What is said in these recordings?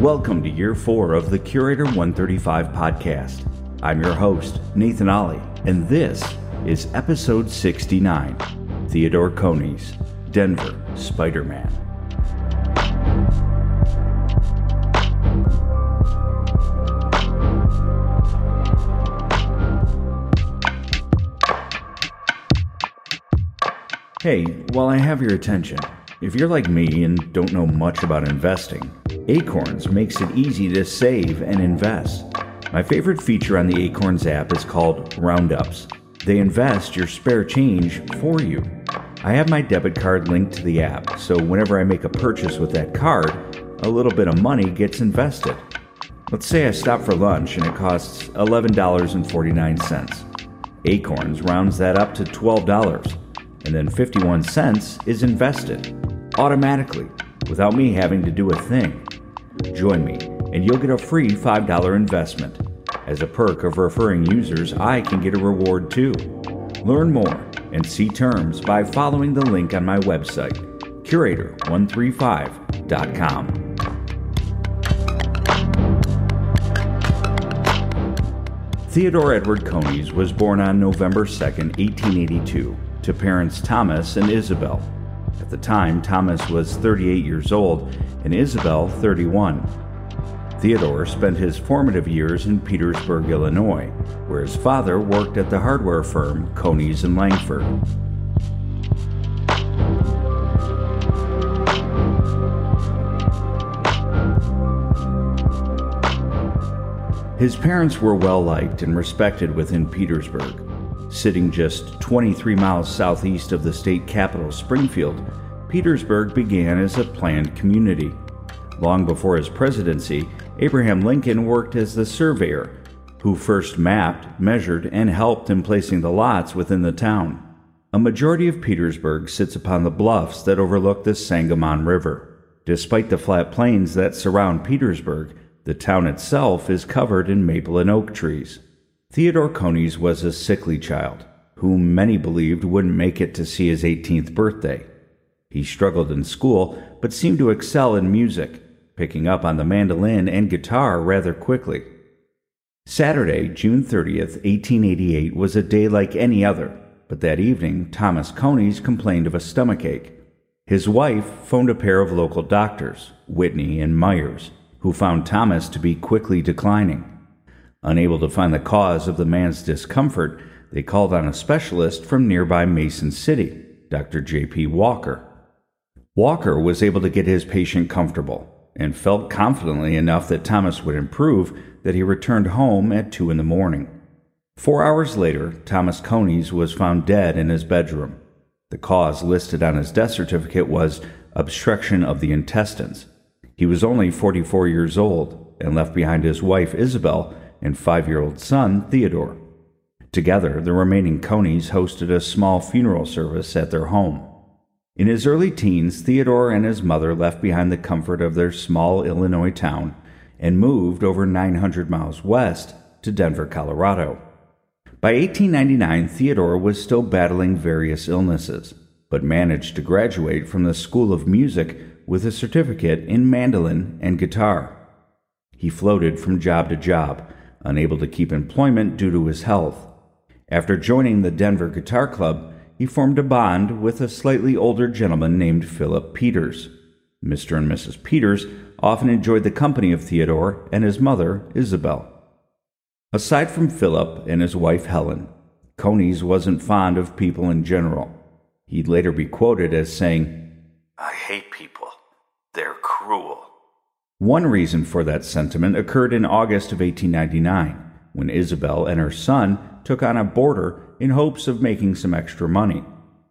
Welcome to year four of the Curator 135 podcast. I'm your host, Nathan Ollie, and this is episode 69 Theodore Coneys, Denver Spider Man. Hey, while I have your attention, if you're like me and don't know much about investing, Acorns makes it easy to save and invest. My favorite feature on the Acorns app is called Roundups. They invest your spare change for you. I have my debit card linked to the app, so whenever I make a purchase with that card, a little bit of money gets invested. Let's say I stop for lunch and it costs $11.49. Acorns rounds that up to $12 and then 51 cents is invested automatically without me having to do a thing. Join me, and you'll get a free $5 investment. As a perk of referring users, I can get a reward too. Learn more and see terms by following the link on my website, curator135.com. Theodore Edward Coneys was born on November 2, 1882 to parents Thomas and Isabel. At the time, Thomas was 38 years old and Isabel 31. Theodore spent his formative years in Petersburg, Illinois, where his father worked at the hardware firm Coneys and Langford. His parents were well liked and respected within Petersburg. Sitting just 23 miles southeast of the state capital, Springfield, Petersburg began as a planned community. Long before his presidency, Abraham Lincoln worked as the surveyor, who first mapped, measured, and helped in placing the lots within the town. A majority of Petersburg sits upon the bluffs that overlook the Sangamon River. Despite the flat plains that surround Petersburg, the town itself is covered in maple and oak trees. Theodore Coneys was a sickly child, whom many believed wouldn't make it to see his 18th birthday. He struggled in school, but seemed to excel in music, picking up on the mandolin and guitar rather quickly. Saturday, June 30th, 1888, was a day like any other, but that evening Thomas Coneys complained of a stomachache. His wife phoned a pair of local doctors, Whitney and Myers, who found Thomas to be quickly declining. Unable to find the cause of the man's discomfort, they called on a specialist from nearby Mason City, Dr. J.P. Walker. Walker was able to get his patient comfortable and felt confidently enough that Thomas would improve that he returned home at 2 in the morning. Four hours later, Thomas Coneys was found dead in his bedroom. The cause listed on his death certificate was obstruction of the intestines. He was only 44 years old and left behind his wife Isabel and five year old son, Theodore. Together, the remaining Coneys hosted a small funeral service at their home. In his early teens, Theodore and his mother left behind the comfort of their small Illinois town and moved over 900 miles west to Denver, Colorado. By 1899, Theodore was still battling various illnesses, but managed to graduate from the School of Music with a certificate in mandolin and guitar. He floated from job to job, unable to keep employment due to his health. After joining the Denver Guitar Club, he formed a bond with a slightly older gentleman named Philip Peters. Mr. and Mrs. Peters often enjoyed the company of Theodore and his mother, Isabel. Aside from Philip and his wife Helen, Coneys wasn't fond of people in general. He'd later be quoted as saying, I hate people. They're cruel. One reason for that sentiment occurred in August of 1899, when Isabel and her son took on a boarder in hopes of making some extra money.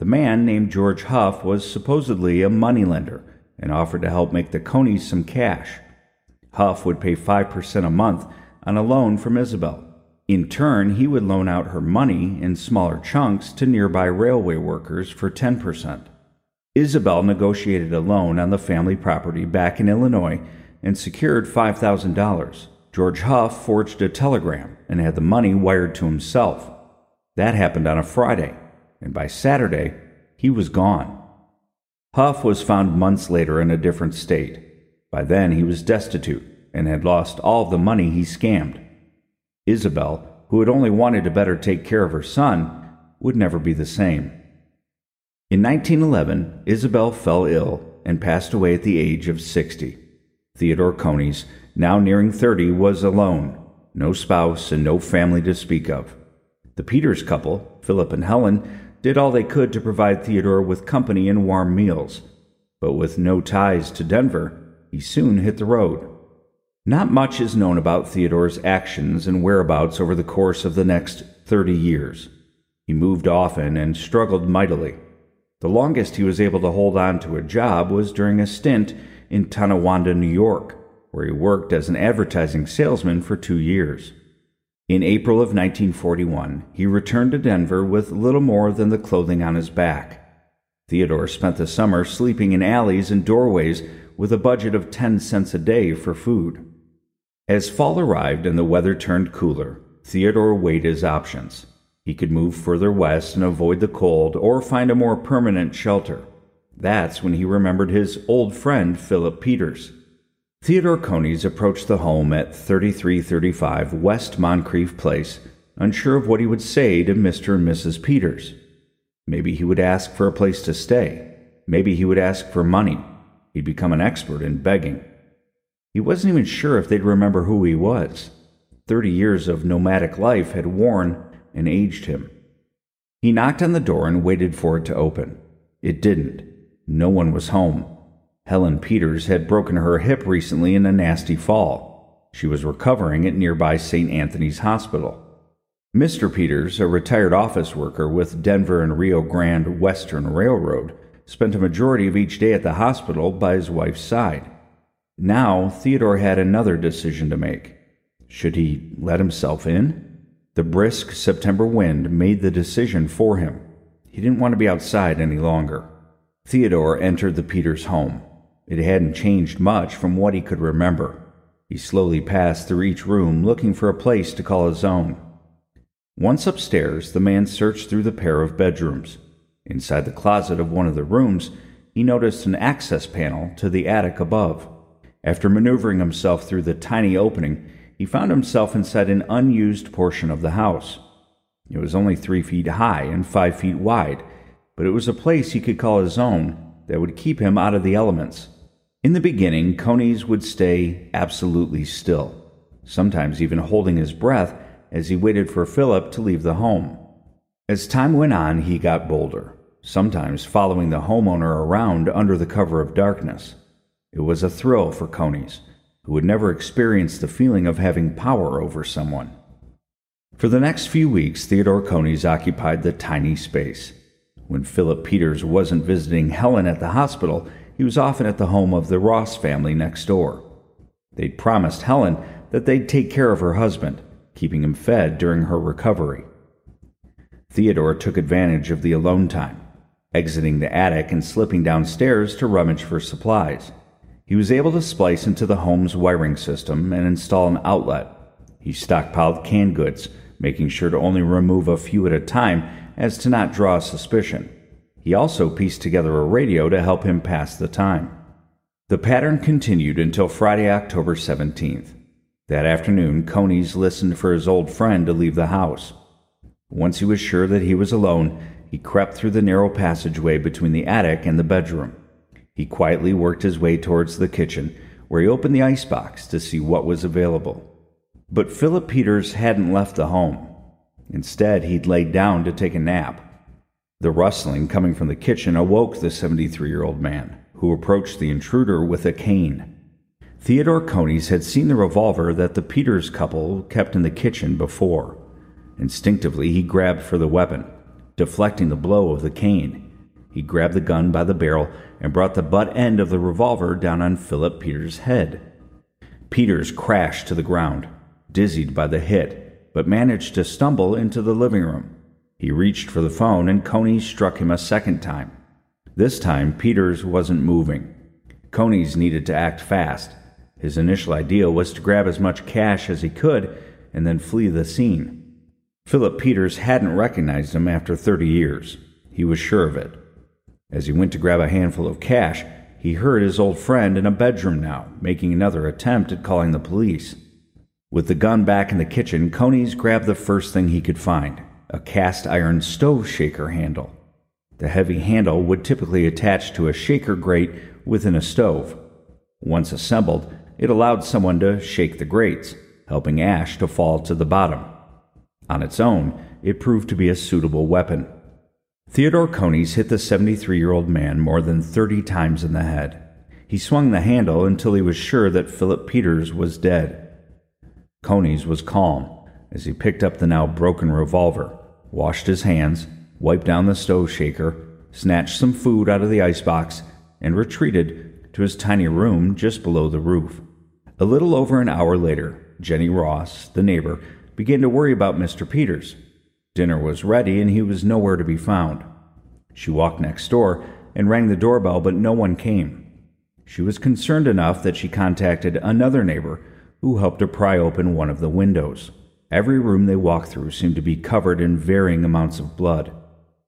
The man, named George Huff, was supposedly a moneylender and offered to help make the Coneys some cash. Huff would pay 5% a month on a loan from Isabel. In turn, he would loan out her money in smaller chunks to nearby railway workers for 10%. Isabel negotiated a loan on the family property back in Illinois and secured $5,000. George Huff forged a telegram and had the money wired to himself. That happened on a Friday, and by Saturday, he was gone. Huff was found months later in a different state. By then, he was destitute and had lost all the money he scammed. Isabel, who had only wanted to better take care of her son, would never be the same. In 1911, Isabel fell ill and passed away at the age of 60. Theodore Coneys, now nearing 30, was alone, no spouse and no family to speak of. The Peters couple, Philip and Helen, did all they could to provide Theodore with company and warm meals, but with no ties to Denver, he soon hit the road. Not much is known about Theodore's actions and whereabouts over the course of the next 30 years. He moved often and struggled mightily. The longest he was able to hold on to a job was during a stint in Tonawanda, New York, where he worked as an advertising salesman for two years. In April of 1941, he returned to Denver with little more than the clothing on his back. Theodore spent the summer sleeping in alleys and doorways with a budget of 10 cents a day for food. As fall arrived and the weather turned cooler, Theodore weighed his options. He could move further west and avoid the cold or find a more permanent shelter. That's when he remembered his old friend Philip Peters. Theodore Coneys approached the home at 3335 West Moncrief Place, unsure of what he would say to Mr. and Mrs. Peters. Maybe he would ask for a place to stay. Maybe he would ask for money. He'd become an expert in begging. He wasn't even sure if they'd remember who he was. Thirty years of nomadic life had worn and aged him. He knocked on the door and waited for it to open. It didn't. No one was home. Helen Peters had broken her hip recently in a nasty fall. She was recovering at nearby St. Anthony's Hospital. Mr. Peters, a retired office worker with Denver and Rio Grande Western Railroad, spent a majority of each day at the hospital by his wife's side. Now, Theodore had another decision to make. Should he let himself in? The brisk September wind made the decision for him. He didn't want to be outside any longer. Theodore entered the Peters home. It hadn't changed much from what he could remember. He slowly passed through each room looking for a place to call his own. Once upstairs, the man searched through the pair of bedrooms. Inside the closet of one of the rooms, he noticed an access panel to the attic above. After maneuvering himself through the tiny opening, he found himself inside an unused portion of the house. It was only three feet high and five feet wide, but it was a place he could call his own that would keep him out of the elements. In the beginning, Coneys would stay absolutely still, sometimes even holding his breath as he waited for Philip to leave the home. As time went on, he got bolder, sometimes following the homeowner around under the cover of darkness. It was a thrill for Coneys, who had never experienced the feeling of having power over someone. For the next few weeks, Theodore Coneys occupied the tiny space. When Philip Peters wasn't visiting Helen at the hospital, he was often at the home of the Ross family next door. They'd promised Helen that they'd take care of her husband, keeping him fed during her recovery. Theodore took advantage of the alone time, exiting the attic and slipping downstairs to rummage for supplies. He was able to splice into the home's wiring system and install an outlet. He stockpiled canned goods, making sure to only remove a few at a time as to not draw suspicion. He also pieced together a radio to help him pass the time. The pattern continued until Friday, October 17th. That afternoon, Coneys listened for his old friend to leave the house. Once he was sure that he was alone, he crept through the narrow passageway between the attic and the bedroom. He quietly worked his way towards the kitchen, where he opened the icebox to see what was available. But Philip Peters hadn't left the home. Instead, he'd laid down to take a nap. The rustling coming from the kitchen awoke the 73 year old man, who approached the intruder with a cane. Theodore Coneys had seen the revolver that the Peters couple kept in the kitchen before. Instinctively, he grabbed for the weapon, deflecting the blow of the cane. He grabbed the gun by the barrel and brought the butt end of the revolver down on Philip Peters' head. Peters crashed to the ground, dizzied by the hit, but managed to stumble into the living room. He reached for the phone, and Coneys struck him a second time. This time, Peters wasn't moving. Coneys needed to act fast. His initial idea was to grab as much cash as he could and then flee the scene. Philip Peters hadn't recognized him after 30 years. He was sure of it. As he went to grab a handful of cash, he heard his old friend in a bedroom now, making another attempt at calling the police. With the gun back in the kitchen, Coneys grabbed the first thing he could find a cast iron stove shaker handle. The heavy handle would typically attach to a shaker grate within a stove. Once assembled, it allowed someone to shake the grates, helping ash to fall to the bottom. On its own, it proved to be a suitable weapon. Theodore Coneys hit the 73 year old man more than 30 times in the head. He swung the handle until he was sure that Philip Peters was dead. Coneys was calm as he picked up the now broken revolver, washed his hands, wiped down the stove shaker, snatched some food out of the icebox, and retreated to his tiny room just below the roof. A little over an hour later, Jenny Ross, the neighbor, began to worry about Mr. Peters. Dinner was ready and he was nowhere to be found. She walked next door and rang the doorbell, but no one came. She was concerned enough that she contacted another neighbor who helped to pry open one of the windows. Every room they walked through seemed to be covered in varying amounts of blood.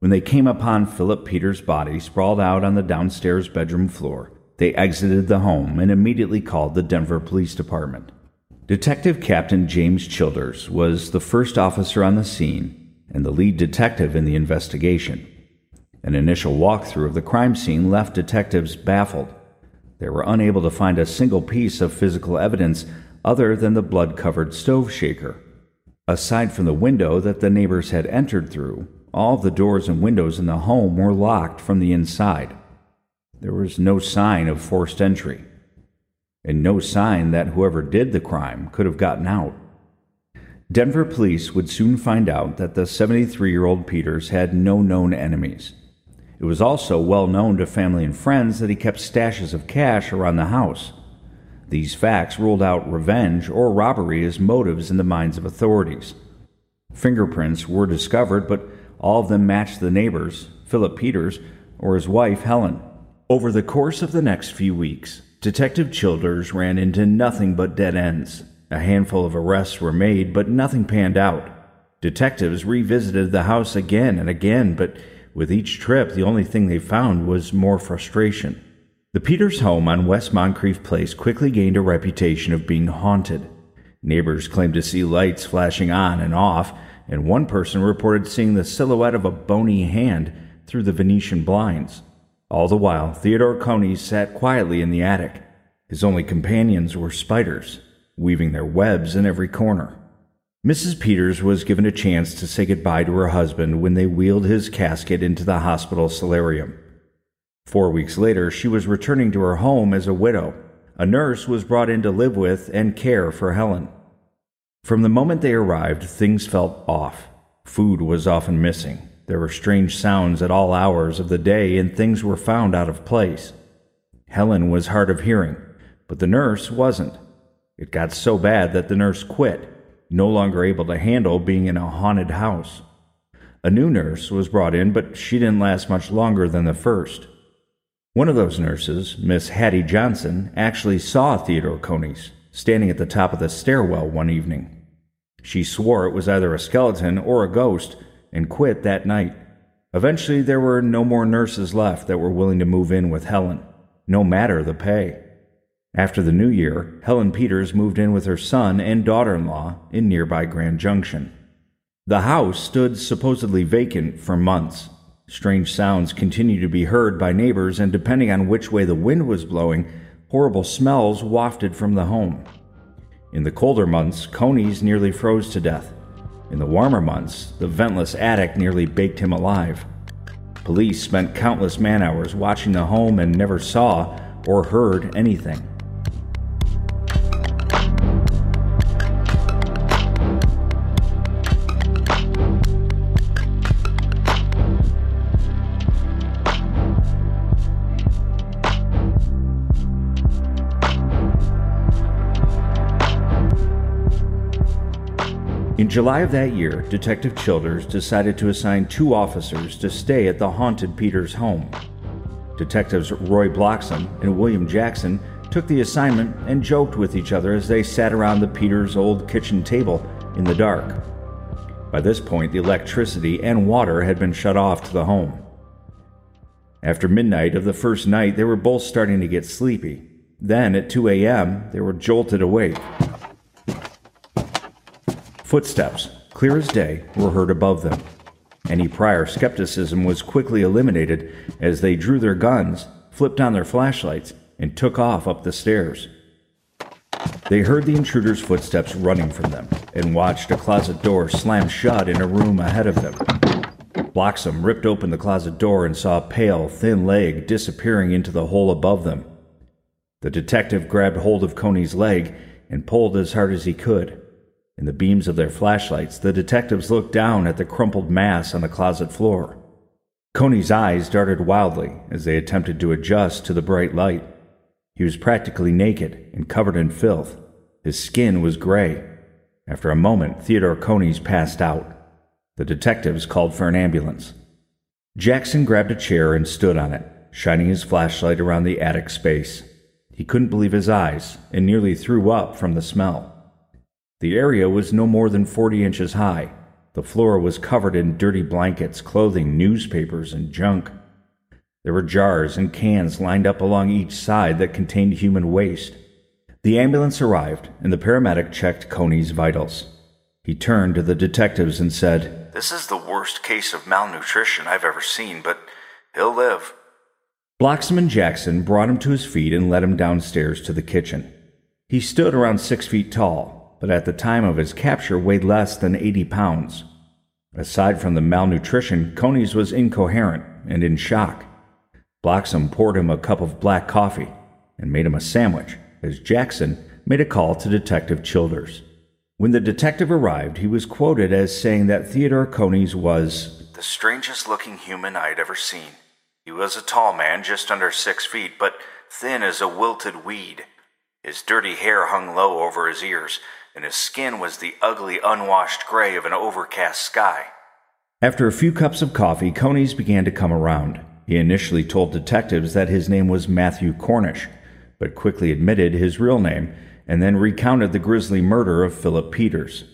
When they came upon Philip Peters' body sprawled out on the downstairs bedroom floor, they exited the home and immediately called the Denver Police Department. Detective Captain James Childers was the first officer on the scene and the lead detective in the investigation. An initial walkthrough of the crime scene left detectives baffled. They were unable to find a single piece of physical evidence other than the blood covered stove shaker. Aside from the window that the neighbors had entered through, all the doors and windows in the home were locked from the inside. There was no sign of forced entry, and no sign that whoever did the crime could have gotten out. Denver police would soon find out that the 73 year old Peters had no known enemies. It was also well known to family and friends that he kept stashes of cash around the house. These facts ruled out revenge or robbery as motives in the minds of authorities. Fingerprints were discovered, but all of them matched the neighbors, Philip Peters, or his wife, Helen. Over the course of the next few weeks, Detective Childers ran into nothing but dead ends. A handful of arrests were made, but nothing panned out. Detectives revisited the house again and again, but with each trip, the only thing they found was more frustration. The Peters home on West Moncrief Place quickly gained a reputation of being haunted. Neighbors claimed to see lights flashing on and off, and one person reported seeing the silhouette of a bony hand through the Venetian blinds. All the while, Theodore Coneys sat quietly in the attic. His only companions were spiders, weaving their webs in every corner. Mrs. Peters was given a chance to say goodbye to her husband when they wheeled his casket into the hospital solarium. Four weeks later, she was returning to her home as a widow. A nurse was brought in to live with and care for Helen. From the moment they arrived, things felt off. Food was often missing. There were strange sounds at all hours of the day, and things were found out of place. Helen was hard of hearing, but the nurse wasn't. It got so bad that the nurse quit, no longer able to handle being in a haunted house. A new nurse was brought in, but she didn't last much longer than the first. One of those nurses, Miss Hattie Johnson, actually saw Theodore Coneys standing at the top of the stairwell one evening. She swore it was either a skeleton or a ghost and quit that night. Eventually, there were no more nurses left that were willing to move in with Helen, no matter the pay. After the new year, Helen Peters moved in with her son and daughter in law in nearby Grand Junction. The house stood supposedly vacant for months Strange sounds continued to be heard by neighbors, and depending on which way the wind was blowing, horrible smells wafted from the home. In the colder months, Coneys nearly froze to death. In the warmer months, the ventless attic nearly baked him alive. Police spent countless man hours watching the home and never saw or heard anything. In July of that year, Detective Childers decided to assign two officers to stay at the haunted Peters home. Detectives Roy Bloxam and William Jackson took the assignment and joked with each other as they sat around the Peters' old kitchen table in the dark. By this point, the electricity and water had been shut off to the home. After midnight of the first night, they were both starting to get sleepy. Then, at 2 a.m., they were jolted awake. Footsteps, clear as day, were heard above them. Any prior skepticism was quickly eliminated as they drew their guns, flipped on their flashlights, and took off up the stairs. They heard the intruder's footsteps running from them and watched a closet door slam shut in a room ahead of them. Bloxam ripped open the closet door and saw a pale, thin leg disappearing into the hole above them. The detective grabbed hold of Coney's leg and pulled as hard as he could. In the beams of their flashlights, the detectives looked down at the crumpled mass on the closet floor. Coney's eyes darted wildly as they attempted to adjust to the bright light. He was practically naked and covered in filth. His skin was gray. After a moment, Theodore Coneys passed out. The detectives called for an ambulance. Jackson grabbed a chair and stood on it, shining his flashlight around the attic space. He couldn't believe his eyes and nearly threw up from the smell. The area was no more than 40 inches high. The floor was covered in dirty blankets, clothing, newspapers, and junk. There were jars and cans lined up along each side that contained human waste. The ambulance arrived, and the paramedic checked Coney's vitals. He turned to the detectives and said, This is the worst case of malnutrition I've ever seen, but he'll live. Bloxam and Jackson brought him to his feet and led him downstairs to the kitchen. He stood around six feet tall, but at the time of his capture weighed less than 80 pounds. Aside from the malnutrition, Coneys was incoherent and in shock. Bloxam poured him a cup of black coffee and made him a sandwich as Jackson made a call to Detective Childers. When the detective arrived, he was quoted as saying that Theodore Coneys was the strangest looking human I'd ever seen. He was a tall man, just under six feet, but thin as a wilted weed. His dirty hair hung low over his ears, and his skin was the ugly, unwashed gray of an overcast sky. After a few cups of coffee, Coneys began to come around. He initially told detectives that his name was Matthew Cornish, but quickly admitted his real name and then recounted the grisly murder of Philip Peters.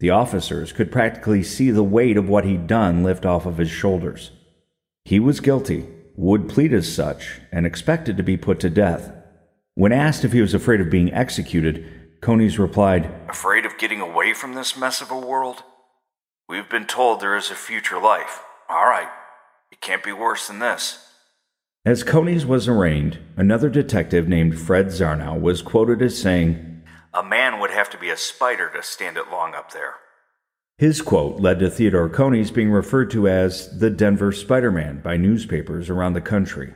The officers could practically see the weight of what he'd done lift off of his shoulders. He was guilty, would plead as such, and expected to be put to death. When asked if he was afraid of being executed, Coneys replied, Afraid of getting away from this mess of a world? We've been told there is a future life. All right, it can't be worse than this. As Coneys was arraigned, another detective named Fred Zarnow was quoted as saying, A man would have to be a spider to stand it long up there. His quote led to Theodore Coneys being referred to as the Denver Spider Man by newspapers around the country.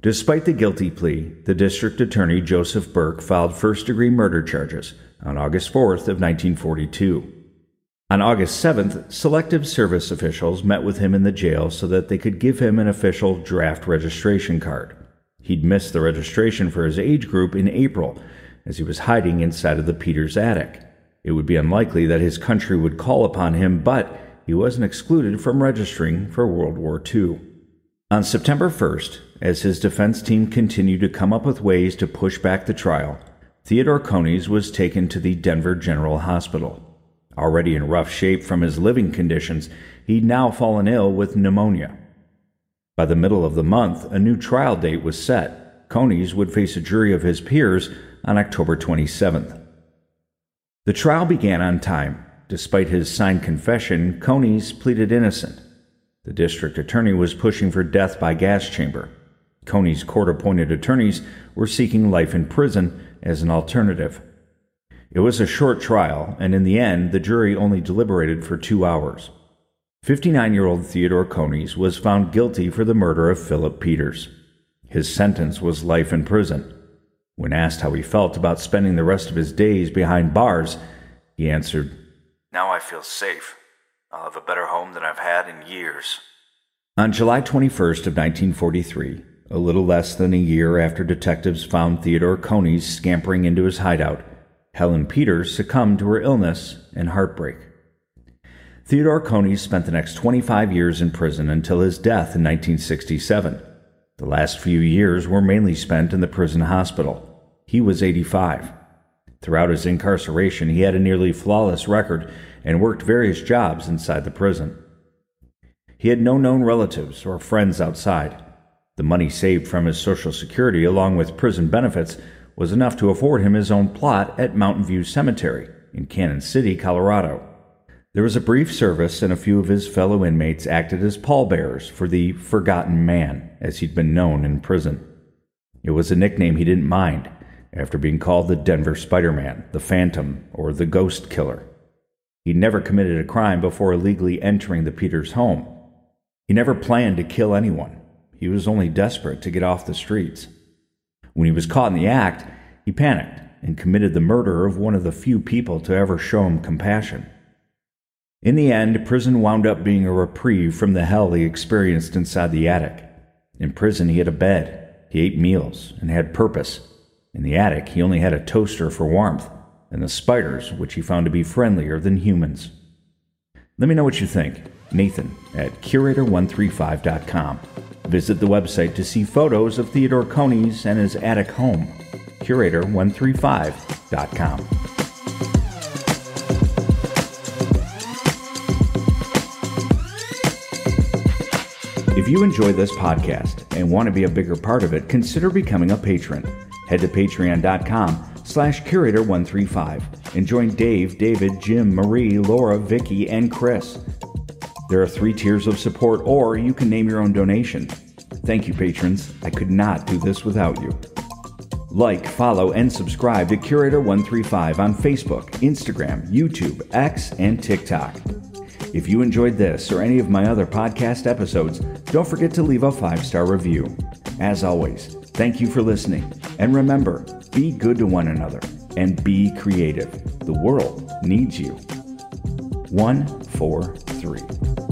Despite the guilty plea, the district attorney Joseph Burke filed first degree murder charges on August 4th of 1942. On August 7th, Selective Service officials met with him in the jail so that they could give him an official draft registration card. He'd missed the registration for his age group in April as he was hiding inside of the Peters attic. It would be unlikely that his country would call upon him, but he wasn't excluded from registering for World War II. On September 1st, as his defense team continued to come up with ways to push back the trial, Theodore Coneys was taken to the Denver General Hospital. Already in rough shape from his living conditions, he'd now fallen ill with pneumonia. By the middle of the month, a new trial date was set. Coneys would face a jury of his peers on October 27th. The trial began on time. Despite his signed confession, Coneys pleaded innocent. The district attorney was pushing for death by gas chamber. Coney's court appointed attorneys were seeking life in prison as an alternative. It was a short trial, and in the end, the jury only deliberated for two hours. 59 year old Theodore Coneys was found guilty for the murder of Philip Peters. His sentence was life in prison. When asked how he felt about spending the rest of his days behind bars, he answered, Now I feel safe. I'll have a better home than I've had in years. On July 21st of 1943, a little less than a year after detectives found Theodore Coneys scampering into his hideout, Helen Peters succumbed to her illness and heartbreak. Theodore Coney spent the next 25 years in prison until his death in 1967. The last few years were mainly spent in the prison hospital. He was 85. Throughout his incarceration, he had a nearly flawless record and worked various jobs inside the prison. He had no known relatives or friends outside. The money saved from his Social Security, along with prison benefits, was enough to afford him his own plot at Mountain View Cemetery in Cannon City, Colorado. There was a brief service, and a few of his fellow inmates acted as pallbearers for the Forgotten Man, as he'd been known in prison. It was a nickname he didn't mind, after being called the Denver Spider Man, the Phantom, or the Ghost Killer. he'd never committed a crime before illegally entering the Peters home. He never planned to kill anyone. He was only desperate to get off the streets. When he was caught in the act, he panicked and committed the murder of one of the few people to ever show him compassion. In the end, prison wound up being a reprieve from the hell he experienced inside the attic. In prison, he had a bed, he ate meals, and had purpose. In the attic, he only had a toaster for warmth, and the spiders, which he found to be friendlier than humans. Let me know what you think. Nathan at Curator135.com. Visit the website to see photos of Theodore Coneys and his attic home. Curator135.com. If you enjoy this podcast and want to be a bigger part of it, consider becoming a patron. Head to patreon.com slash curator135 and join Dave, David, Jim, Marie, Laura, Vicky, and Chris. There are three tiers of support, or you can name your own donation. Thank you, patrons. I could not do this without you. Like, follow, and subscribe to Curator135 on Facebook, Instagram, YouTube, X, and TikTok. If you enjoyed this or any of my other podcast episodes, don't forget to leave a five star review. As always, thank you for listening. And remember, be good to one another and be creative. The world needs you. 143.